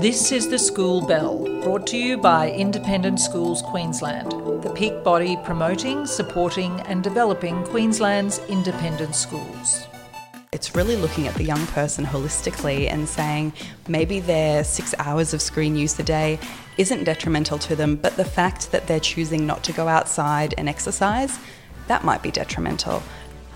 This is the School Bell, brought to you by Independent Schools Queensland, the peak body promoting, supporting, and developing Queensland's independent schools. It's really looking at the young person holistically and saying maybe their six hours of screen use a day isn't detrimental to them, but the fact that they're choosing not to go outside and exercise, that might be detrimental.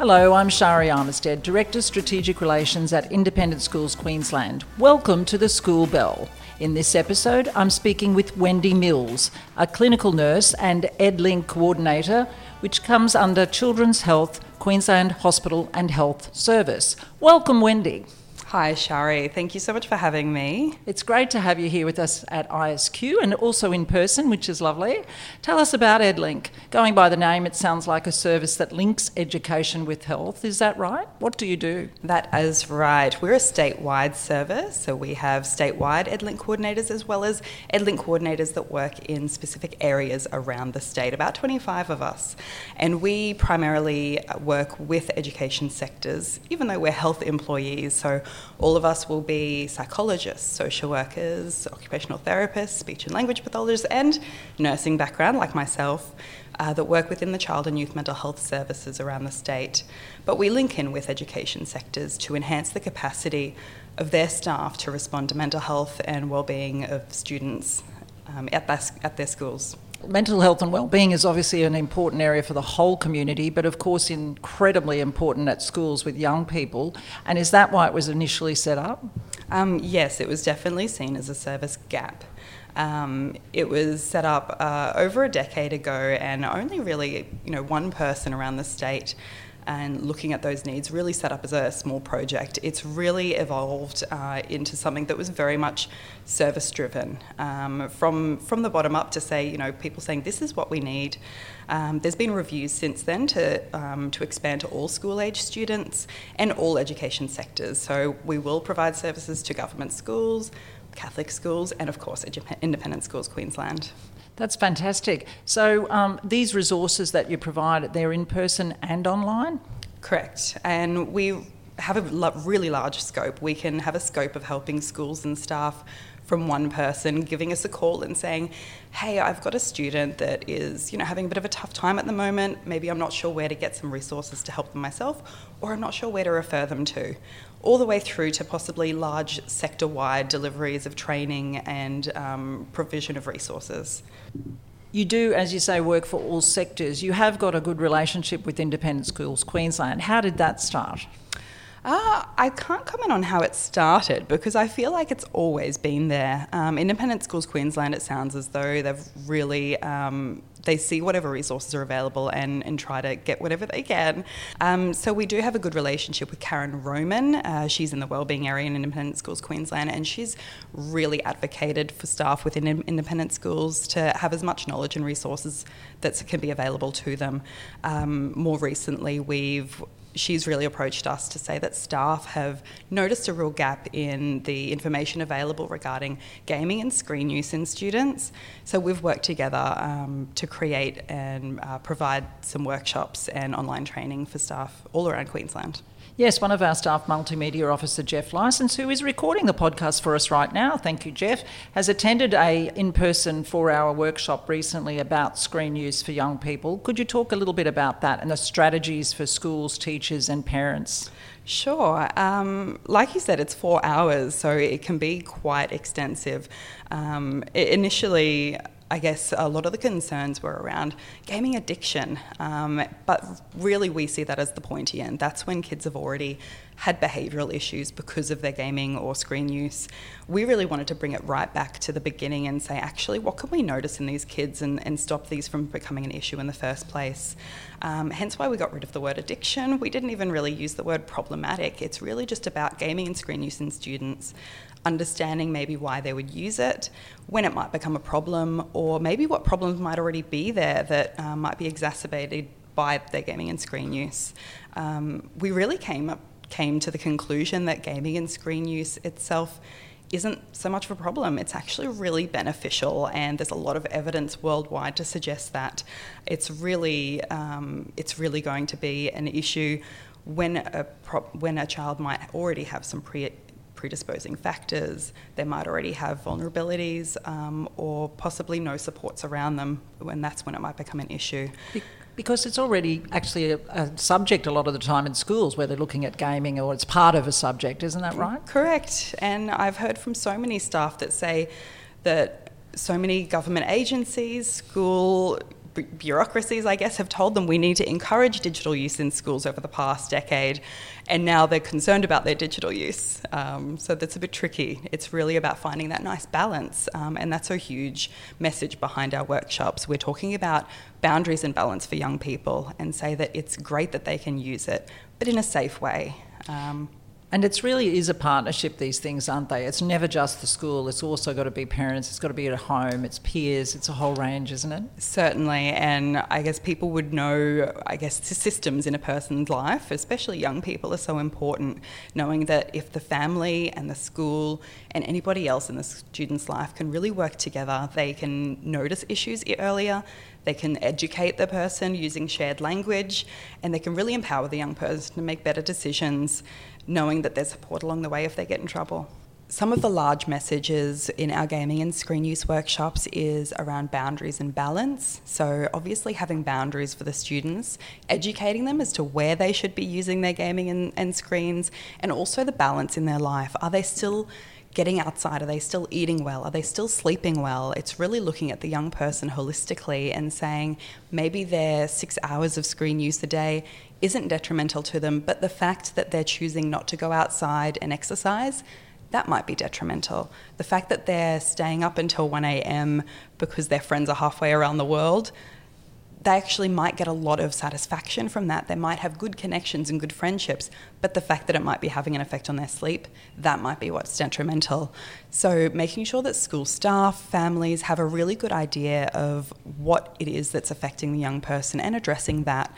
Hello, I'm Shari Armistead, Director of Strategic Relations at Independent Schools Queensland. Welcome to the School Bell. In this episode, I'm speaking with Wendy Mills, a clinical nurse and EDLINQ coordinator, which comes under Children's Health Queensland Hospital and Health Service. Welcome, Wendy. Hi, Shari. Thank you so much for having me. It's great to have you here with us at ISQ and also in person, which is lovely. Tell us about EDLINQ. Going by the name, it sounds like a service that links education with health. Is that right? What do you do? That is right. We're a statewide service, so we have statewide EDLINQ coordinators as well as EDLINQ coordinators that work in specific areas around the state, about 25 of us. And we primarily work with education sectors, even though we're health employees. So all of us will be psychologists, social workers, occupational therapists, speech and language pathologists, and nursing background like myself. Uh, that work within the child and youth mental health services around the state. But we link in with education sectors to enhance the capacity of their staff to respond to mental health and well-being of students um, at, their, at their schools mental health and well-being is obviously an important area for the whole community, but of course incredibly important at schools with young people. And is that why it was initially set up? Um, yes, it was definitely seen as a service gap. Um, it was set up uh, over a decade ago, and only really, you know, one person around the state and looking at those needs really set up as a small project. It's really evolved uh, into something that was very much service driven um, from from the bottom up to say you know people saying this is what we need. Um, there's been reviews since then to um, to expand to all school age students and all education sectors. So we will provide services to government schools, Catholic schools, and of course independent schools Queensland. That's fantastic. So um, these resources that you provide, they're in person and online? Correct. And we have a really large scope. We can have a scope of helping schools and staff from one person giving us a call and saying, "Hey, I've got a student that is, you know, having a bit of a tough time at the moment. Maybe I'm not sure where to get some resources to help them myself, or I'm not sure where to refer them to." All the way through to possibly large sector-wide deliveries of training and um, provision of resources. You do, as you say, work for all sectors. You have got a good relationship with Independent Schools Queensland. How did that start? Uh, I can't comment on how it started because I feel like it's always been there. Um, Independent Schools Queensland, it sounds as though they've really um, they see whatever resources are available and, and try to get whatever they can. Um, so we do have a good relationship with Karen Roman. Uh, she's in the wellbeing area in Independent Schools Queensland, and she's really advocated for staff within independent schools to have as much knowledge and resources that can be available to them. Um, more recently, we've she's really approached us to say that staff have noticed a real gap in the information available regarding gaming and screen use in students. So we've worked together um, to create and uh, provide some workshops and online training for staff all around Queensland. Yes, one of our staff multimedia officer, Jeff Licence, who is recording the podcast for us right now, thank you, Jeff, has attended a in-person four-hour workshop recently about screen use for young people. Could you talk a little bit about that and the strategies for schools, teachers and parents? Sure. Um, like you said, it's four hours, so it can be quite extensive. Um, initially, I guess a lot of the concerns were around gaming addiction, um, but really we see that as the pointy end. That's when kids have already had behavioural issues because of their gaming or screen use. We really wanted to bring it right back to the beginning and say, actually, what can we notice in these kids and, and stop these from becoming an issue in the first place? Um, hence why we got rid of the word addiction. We didn't even really use the word problematic. It's really just about gaming and screen use in students understanding maybe why they would use it, when it might become a problem, or maybe what problems might already be there that uh, might be exacerbated by their gaming and screen use. Um, we really came up came to the conclusion that gaming and screen use itself isn't so much of a problem. It's actually really beneficial, and there's a lot of evidence worldwide to suggest that it's really um, it's really going to be an issue when a pro- when a child might already have some pre predisposing factors, they might already have vulnerabilities, um, or possibly no supports around them, and that's when it might become an issue. Because it's already actually a, a, subject a lot of the time in schools where they're looking at gaming or it's part of a subject, isn't that right? Correct. And I've heard from so many staff that say that so many government agencies, school bureaucracies, I guess, have told them we need to encourage digital use in schools over the past decade, and now they're concerned about their digital use. Um, so that's a bit tricky. It's really about finding that nice balance, um, and that's a huge message behind our workshops. We're talking about boundaries and balance for young people, and say that it's great that they can use it, but in a safe way. Um, and it's really is a partnership, these things, aren't they? It's never just the school, it's also got to be parents, it's got to be at home, it's peers, it's a whole range, isn't it? Certainly, and I guess people would know, I guess, the systems in a person's life, especially young people, are so important. Knowing that if the family and the school and anybody else in the student's life can really work together, they can notice issues earlier, they can educate the person using shared language, and they can really empower the young person to make better decisions knowing that there's support along the way if they get in trouble. Some of the large messages in our gaming and screen use workshops is around boundaries and balance. So, obviously, having boundaries for the students, educating them as to where they should be using their gaming and, and screens, and also the balance in their life. Are they still getting outside? Are they still eating well? Are they still sleeping well? It's really looking at the young person holistically and saying maybe their six hours of screen use a day isn't detrimental to them, but the fact that they're choosing not to go outside and exercise, that might be detrimental. The fact that they're staying up until 1 a.m. because their friends are halfway around the world, they actually might get a lot of satisfaction from that. They might have good connections and good friendships, but the fact that it might be having an effect on their sleep, that might be what's detrimental. So, making sure that school staff, families have a really good idea of what it is that's affecting the young person and addressing that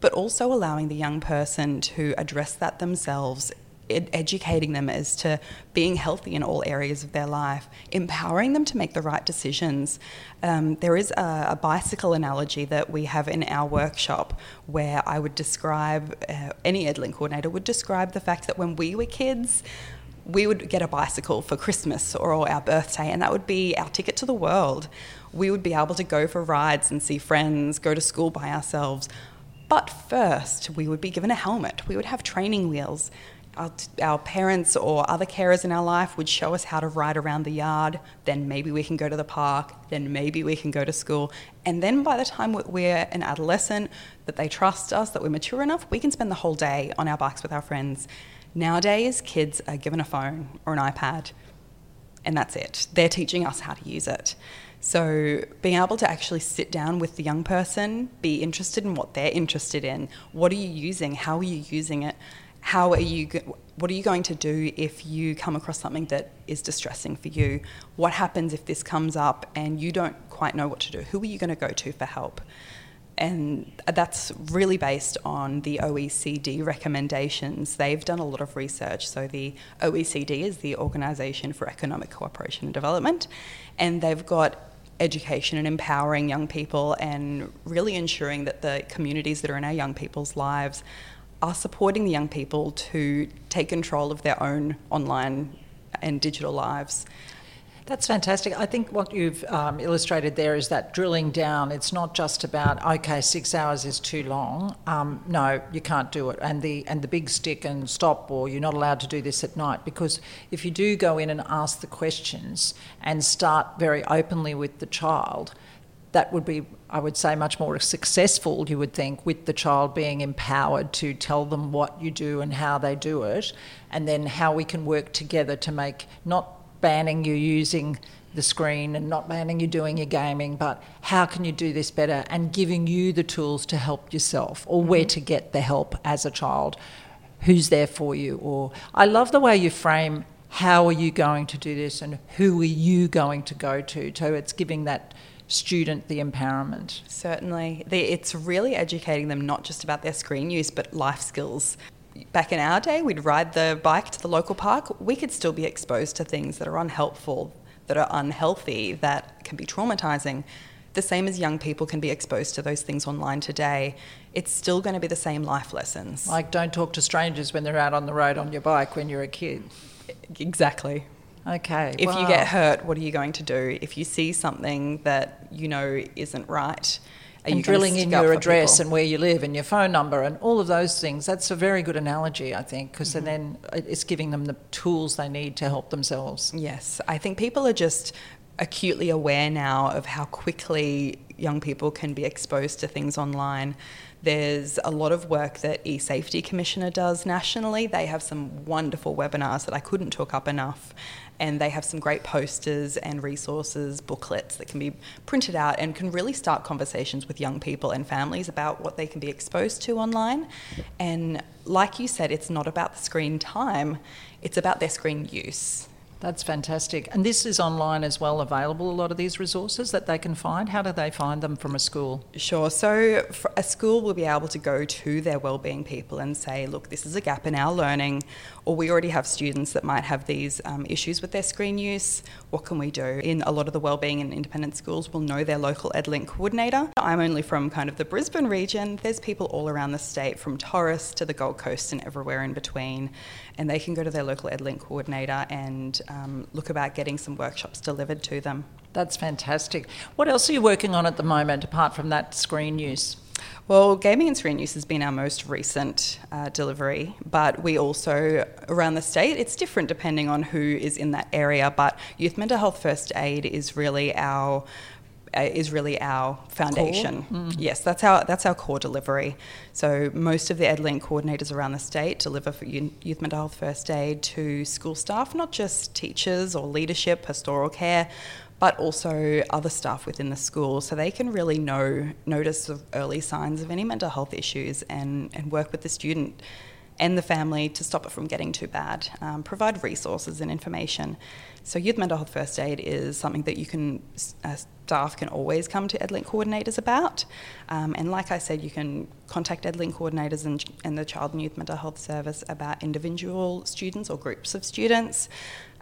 but also allowing the young person to address that themselves ed- educating them as to being healthy in all areas of their life, empowering them to make the right decisions. Um, there is a, a, bicycle analogy that we have in our workshop where I would describe, uh, any EdLink coordinator would describe the fact that when we were kids, we would get a bicycle for Christmas or our birthday, and that would be our ticket to the world. We would be able to go for rides and see friends, go to school by ourselves. But first, we would be given a helmet, we would have training wheels. Our, our, parents or other carers in our life would show us how to ride around the yard. Then maybe we can go to the park. Then maybe we can go to school. And then by the time we're an adolescent, that they trust us, that we're mature enough, we can spend the whole day on our bikes with our friends. Nowadays, kids are given a phone or an iPad, and that's it. They're teaching us how to use it. So, being able to actually sit down with the young person, be interested in what they're interested in, what are you using, how are you using it, how are you, what are you going to do if you come across something that is distressing for you? What happens if this comes up and you don't quite know what to do? Who are you going to go to for help? And that's really based on the OECD recommendations. They've done a lot of research. So, the OECD is the Organisation for Economic Cooperation and Development, and they've got education and empowering young people and really ensuring that the communities that are in our young people's lives are supporting the young people to take control of their own online and digital lives. That's fantastic. I think what you've um, illustrated there is that drilling down. It's not just about okay, six hours is too long. Um, no, you can't do it. And the and the big stick and stop, or you're not allowed to do this at night. Because if you do go in and ask the questions and start very openly with the child, that would be, I would say, much more successful, you would think, with the child being empowered to tell them what you do and how they do it, and then how we can work together to make not banning you using the screen and not banning you doing your gaming, but how can you do this better and giving you the tools to help yourself or where mm-hmm. to get the help as a child, who's there for you. Or I love the way you frame how are you going to do this and who are you going to go to. So it's giving that student the empowerment. Certainly. It's really educating them not just about their screen use, but life skills back in our day, we'd ride the bike to the local park, we could still be exposed to things that are unhelpful, that are unhealthy, that can be traumatizing. the same as young people can be exposed to those things online today, it's still going to be the same life lessons. Like, don't talk to strangers when they're out on the road on your bike when you're a kid. Exactly. Okay. If wow. you get hurt, what are you going to do? If you see something that you know isn't right, are and drilling in your address people? and where you live and your phone number and all of those things. That's a very good analogy, I think, because Mm-hmm. then it's giving them the tools they need to help themselves. Yes, I think people are just acutely aware now of how quickly young people can be exposed to things online. There's a lot of work that eSafety Commissioner does nationally. They have some wonderful webinars that I couldn't talk up enough. And they have some great posters and resources, booklets that can be printed out and can really start conversations with young people and families about what they can be exposed to online. And like you said, it's not about the screen time, it's about their screen use. That's fantastic. And this is online as well, available, a lot of these resources that they can find. How do they find them from a school? Sure. So a school will be able to go to their wellbeing people and say, look, this is a gap in our learning, or we already have students that might have these um, issues with their screen use. What can we do? In a lot of the wellbeing and independent schools will know their local EDLINQ coordinator. I'm only from kind of the Brisbane region. There's people all around the state, from Torres to the Gold Coast and everywhere in between, and they can go to their local EDLINQ coordinator and um, look about getting some workshops delivered to them. That's fantastic. What else are you working on at the moment apart from that screen use? Well, gaming and screen use has been our most recent uh, delivery, but we also, around the state, it's different depending on who is in that area, but youth mental health first aid is really our is really our foundation. Mm. Yes, that's our that's our core delivery. So most of the EDLINQ coordinators around the state deliver for youth mental health first aid to school staff, not just teachers or leadership, pastoral care, but also other staff within the school, so they can really know notice of early signs of any mental health issues and and work with the student and the family to stop it from getting too bad. Um, provide resources and information. So, youth mental health first aid is something that you can, uh, staff can always come to EDLINQ coordinators about. Um, and like I said, you can contact EDLINQ coordinators and, and the Child and Youth Mental Health Service about individual students or groups of students.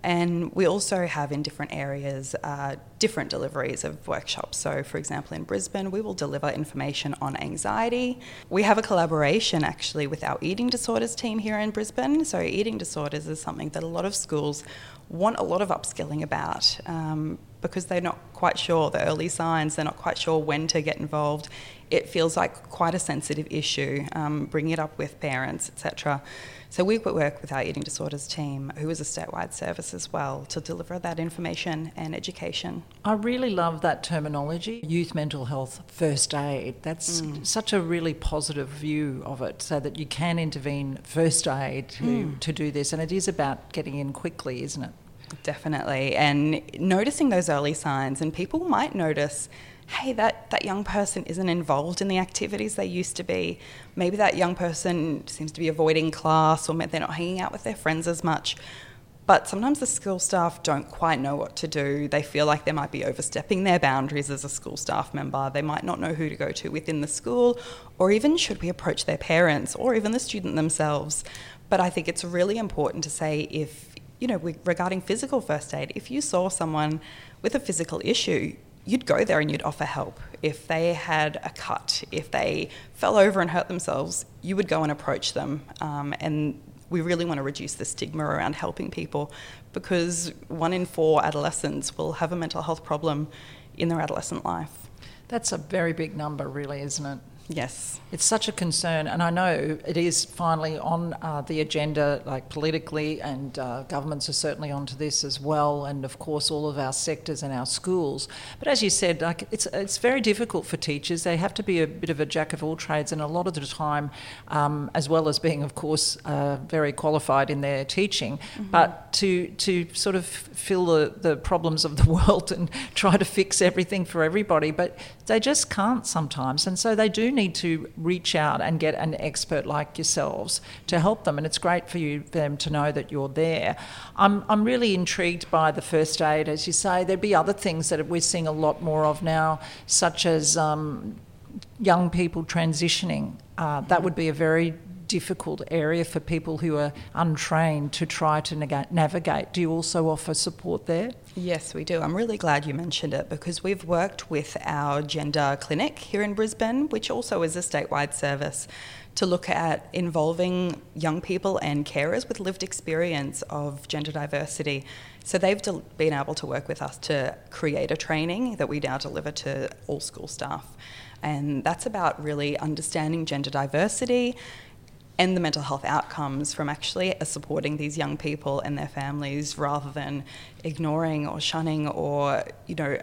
And we also have in different areas uh, different deliveries of workshops. So, for example, in Brisbane, we will deliver information on anxiety. We have a collaboration actually with our eating disorders team here in Brisbane. So, eating disorders is something that a lot of schools want a lot of upskilling about um, because they're not quite sure the early signs, they're not quite sure when to get involved. It feels like quite a sensitive issue, um, bringing it up with parents, etc. So we work with our eating disorders team, who is a statewide service as well, to deliver that information and education. I really love that terminology, youth mental health first aid. That's Mm. such a really positive view of it, so that you can intervene first aid to, Mm. to do this. And it is about getting in quickly, isn't it? Definitely. And noticing those early signs, and people might notice, hey, that, that young person isn't involved in the activities they used to be. Maybe that young person seems to be avoiding class, or they're not hanging out with their friends as much. But sometimes the school staff don't quite know what to do. They feel like they might be overstepping their boundaries as a school staff member. They might not know who to go to within the school, or even should we approach their parents or even the student themselves. But I think it's really important to say if, you know, regarding physical first aid, if you saw someone with a physical issue, you'd go there and you'd offer help. If they had a cut, if they fell over and hurt themselves, you would go and approach them. Um, and we really want to reduce the stigma around helping people because one in four adolescents will have a mental health problem in their adolescent life. That's a very big number, really, isn't it? Yes. It's such a concern, and I know it is finally on uh, the agenda, like politically, and uh, governments are certainly onto this as well, and of course all of our sectors and our schools. But as you said, like it's it's very difficult for teachers. They have to be a bit of a jack of all trades, and a lot of the time, um, as well as being, of course, uh, very qualified in their teaching, mm-hmm. but to to sort of fill the, the problems of the world and try to fix everything for everybody, but they just can't sometimes, and so they do need to reach out and get an expert like yourselves to help them. And it's great for you them to know that you're there. I'm, I'm really intrigued by the first aid, as you say. There'd be other things that we're seeing a lot more of now, such as um, young people transitioning. Uh, that would be a very difficult area for people who are untrained to try to navigate. Do you also offer support there? Yes, we do. I'm really glad you mentioned it because we've worked with our gender clinic here in Brisbane, which also is a statewide service, to look at involving young people and carers with lived experience of gender diversity. So they've been able to work with us to create a training that we now deliver to all school staff. And that's about really understanding gender diversity and the mental health outcomes from actually supporting these young people and their families rather than ignoring or shunning or, you know,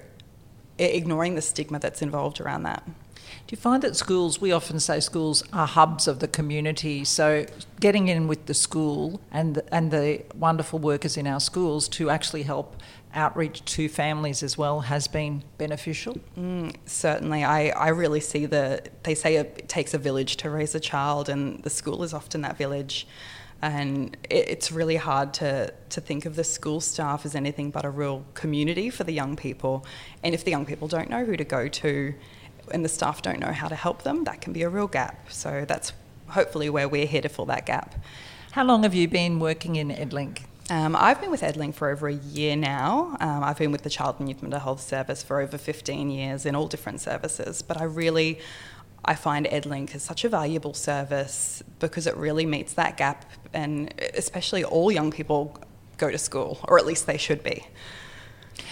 ignoring the stigma that's involved around that. Do you find that schools, we often say schools are hubs of the community, so getting in with the school and, and the wonderful workers in our schools to actually help outreach to families as well has been beneficial? Mm, certainly. I, I really see the, they say it takes a village to raise a child, and the school is often that village. And it, it's really hard to, to think of the school staff as anything but a real community for the young people. And if the young people don't know who to go to and the staff don't know how to help them, that can be a real gap. So that's hopefully where we're here to fill that gap. How long have you been working in EDLINQ? Um, I've been with EDLINQ for over a year now. Um, I've been with the Child and Youth Mental Health Service for over 15 years in all different services, but I really I find EDLINQ is such a valuable service because it really meets that gap, and especially all young people go to school, or at least they should be.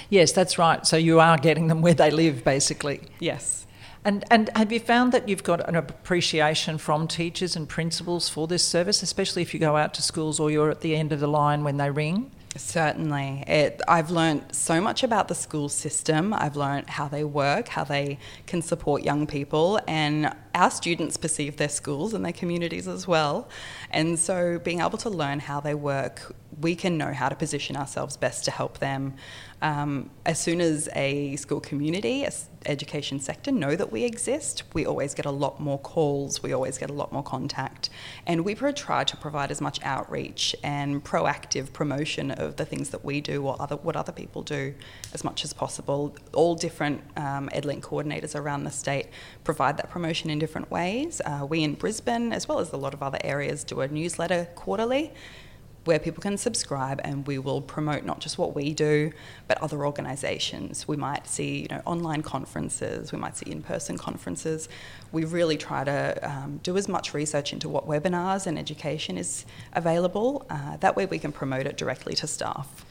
Yes, that's right. So you are getting them where they live, basically. Yes. And, and have you found that you've got an appreciation from teachers and principals for this service, especially if you go out to schools or you're at the end of the line when they ring? Certainly. It, I've learned so much about the school system. I've learned how they work, how they can support young people, and our students perceive their schools and their communities as well. And so, being able to learn how they work, we can know how to position ourselves best to help them. Um, as soon as a school community, a education sector know that we exist, we always get a lot more calls, we always get a lot more contact, and we try to provide as much outreach and proactive promotion of the things that we do or other what other people do as much as possible. All different um, EDLINQ coordinators around the state provide that promotion in different ways. Uh, we in Brisbane, as well as a lot of other areas, do a newsletter quarterly where people can subscribe and we will promote not just what we do but other organizations. We might see you know online conferences we might see in-person conferences. We really try to um, do as much research into what webinars and education is available uh, that way we can promote it directly to staff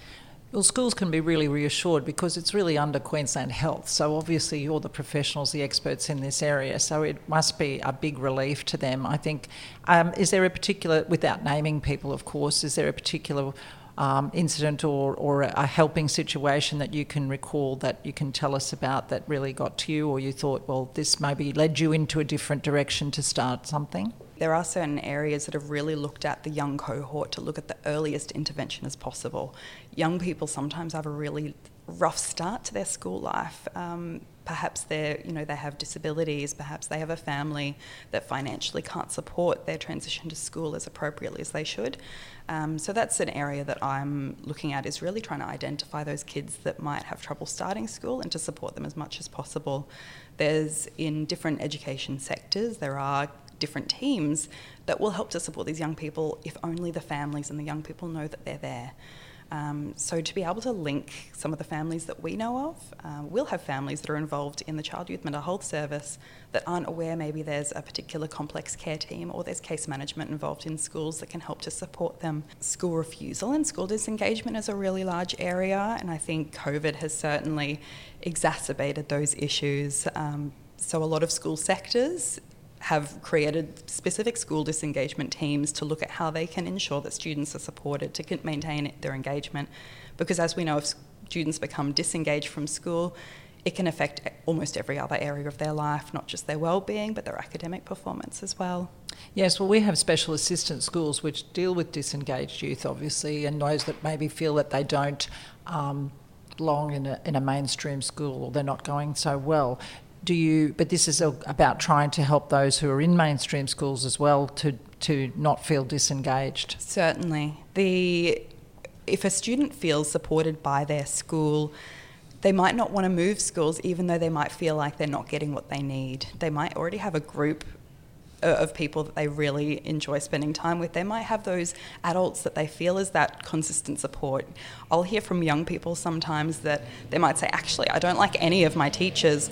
well, schools can be really reassured because it's really under Queensland Health. So, obviously, you're the professionals, the experts in this area. So, it must be a big relief to them. I think. Um, is there a particular, without naming people, of course, is there a particular um, incident or, or a helping situation that you can recall that you can tell us about that really got to you, or you thought, well, this maybe led you into a different direction to start something? There are certain areas that have really looked at the young cohort to look at the earliest intervention as possible. Young people sometimes have a really rough start to their school life. Um, perhaps they you know they have disabilities, perhaps they have a family that financially can't support their transition to school as appropriately as they should. Um, so that's an area that I'm looking at is really trying to identify those kids that might have trouble starting school and to support them as much as possible. There's in different education sectors there are different teams that will help to support these young people if only the families and the young people know that they're there. Um, so to be able to link some of the families that we know of, uh, we'll have families that are involved in the Child Youth Mental Health Service that aren't aware maybe there's a particular complex care team or there's case management involved in schools that can help to support them. School refusal and school disengagement is a really large area, and I think COVID has certainly exacerbated those issues. Um, so a lot of school sectors have created specific school disengagement teams to look at how they can ensure that students are supported to maintain their engagement. Because as we know, if students become disengaged from school, it can affect almost every other area of their life, not just their well-being, but their academic performance as well. Yes, well, we have special assistant schools which deal with disengaged youth, obviously, and those that maybe feel that they don't um, belong in a, in a mainstream school or they're not going so well do you but this is about trying to help those who are in mainstream schools as well to to not feel disengaged certainly the if a student feels supported by their school they might not want to move schools even though they might feel like they're not getting what they need they might already have a group uh, of people that they really enjoy spending time with. They might have those adults that they feel is that consistent support. I'll hear from young people sometimes that they might say, actually, I don't like any of my teachers,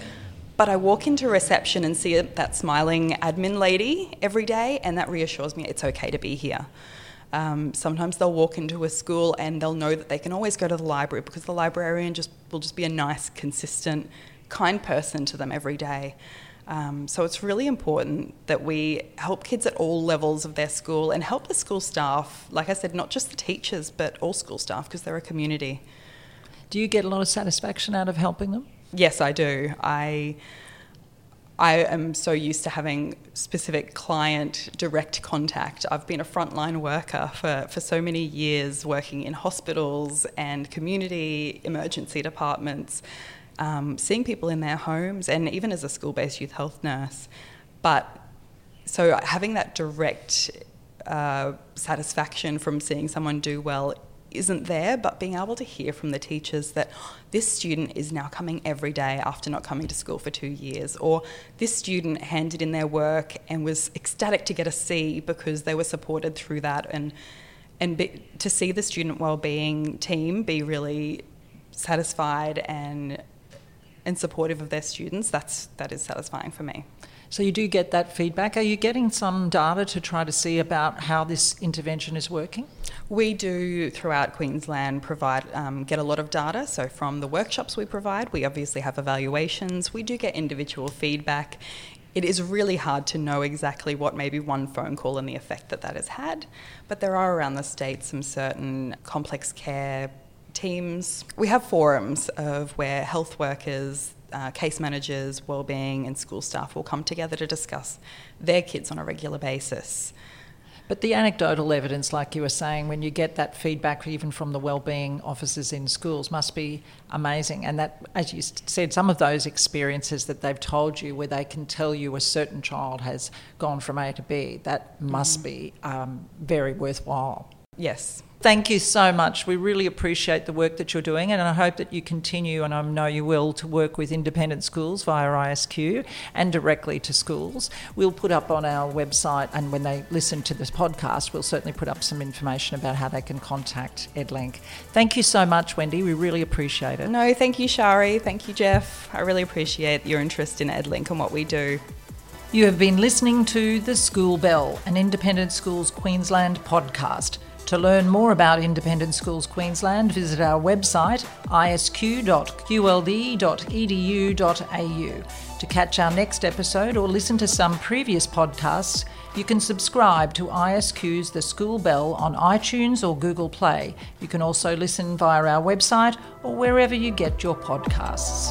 but I walk into reception and see that smiling admin lady every day, and that reassures me it's okay to be here. Um, sometimes they'll walk into a school and they'll know that they can always go to the library because the librarian just will just be a nice, consistent, kind person to them every day. Um, so it's really important that we help kids at all levels of their school and help the school staff, like I said, not just the teachers, but all school staff because they're a community. Do you get a lot of satisfaction out of helping them? Yes, I do. I I am so used to having specific client direct contact. I've been a frontline worker for, for so many years, working in hospitals and community emergency departments um, seeing people in their homes, and even as a school based youth health nurse. But so having that direct uh, satisfaction from seeing someone do well isn't there, but being able to hear from the teachers that this student is now coming every day after not coming to school for two years, or this student handed in their work and was ecstatic to get a C because they were supported through that, and and be, to see the student well-being team be really satisfied and and supportive of their students, that's that is satisfying for me. So you do get that feedback. Are you getting some data to try to see about how this intervention is working? We do throughout Queensland provide um, get a lot of data. So from the workshops we provide, we obviously have evaluations. We do get individual feedback. It is really hard to know exactly what maybe one phone call and the effect that that has had, but there are around the state some certain complex care teams. We have forums of where health workers, uh, case managers, wellbeing, and school staff will come together to discuss their kids on a regular basis. But the anecdotal evidence, like you were saying, when you get that feedback even from the wellbeing officers in schools, must be amazing. And that, as you said, some of those experiences that they've told you, where they can tell you a certain child has gone from A to B, that must mm. be um, very worthwhile. Yes, Thank you so much. We really appreciate the work that you're doing, and I hope that you continue, and I know you will, to work with independent schools via ISQ and directly to schools. We'll put up on our website, and when they listen to this podcast, we'll certainly put up some information about how they can contact EDLINQ. Thank you so much, Wendy. We really appreciate it. No, thank you, Shari. Thank you, Jeff. I really appreciate your interest in EDLINQ and what we do. You have been listening to The School Bell, an Independent Schools Queensland podcast. To learn more about Independent Schools Queensland, visit our website isq.qld.edu.au. To catch our next episode or listen to some previous podcasts, you can subscribe to ISQ's The School Bell on iTunes or Google Play. You can also listen via our website or wherever you get your podcasts.